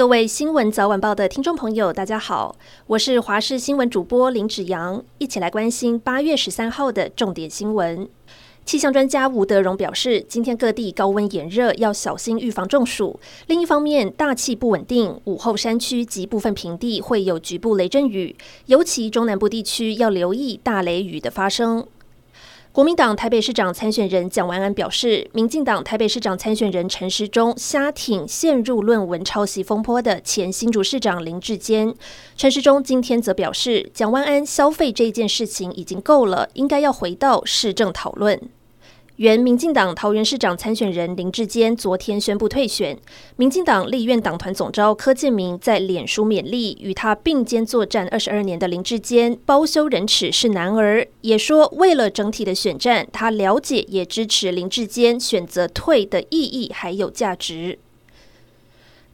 各位新闻早晚报的听众朋友，大家好，我是华视新闻主播林子扬，一起来关心八月十三号的重点新闻。气象专家吴德荣表示，今天各地高温炎热，要小心预防中暑。另一方面，大气不稳定，午后山区及部分平地会有局部雷阵雨，尤其中南部地区要留意大雷雨的发生。国民党台北市长参选人蒋万安表示，民进党台北市长参选人陈时中瞎挺陷入论文抄袭风波的前新竹市长林志坚。陈时中今天则表示，蒋万安消费这件事情已经够了，应该要回到市政讨论。原民进党桃园市长参选人林志坚昨天宣布退选。民进党立院党团总召柯建明在脸书勉励与他并肩作战二十二年的林志坚，包羞忍耻是男儿，也说为了整体的选战，他了解也支持林志坚选择退的意义还有价值。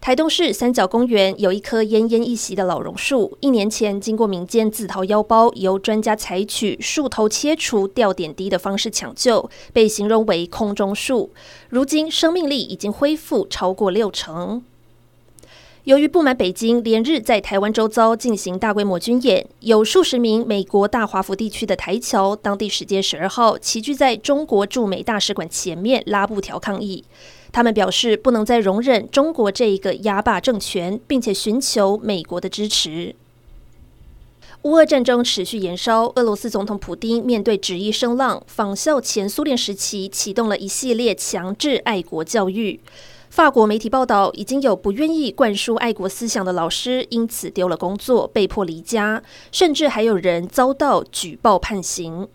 台东市三角公园有一棵奄奄一息的老榕树，一年前经过民间自掏腰包，由专家采取树头切除、吊点滴的方式抢救，被形容为空中树。如今生命力已经恢复超过六成。由于不满北京连日在台湾周遭进行大规模军演，有数十名美国大华府地区的台侨，当地时间十二号齐聚在中国驻美大使馆前面拉布条抗议。他们表示，不能再容忍中国这一个压霸政权，并且寻求美国的支持。乌俄战争持续延烧，俄罗斯总统普丁面对质疑声浪，仿效前苏联时期，启动了一系列强制爱国教育。法国媒体报道，已经有不愿意灌输爱国思想的老师因此丢了工作，被迫离家，甚至还有人遭到举报判刑。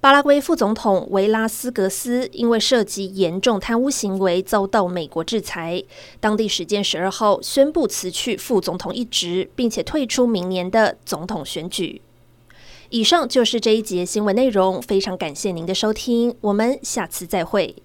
巴拉圭副总统维拉斯格斯因为涉及严重贪污行为遭到美国制裁，当地时间十二号宣布辞去副总统一职，并且退出明年的总统选举。以上就是这一节新闻内容，非常感谢您的收听，我们下次再会。